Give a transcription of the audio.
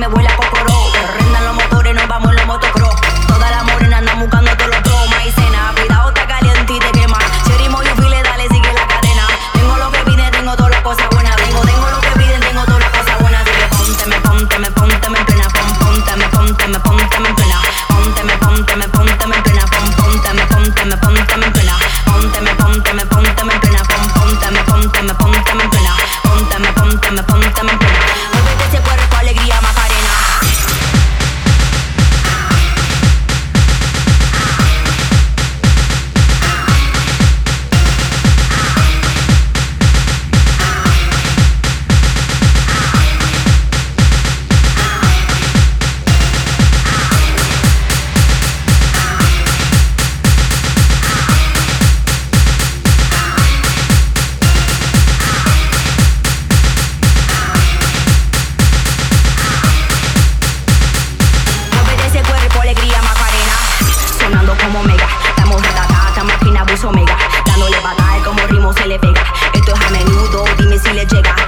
Dándole batalla se le pega. Esto es a menudo, dime si le llega.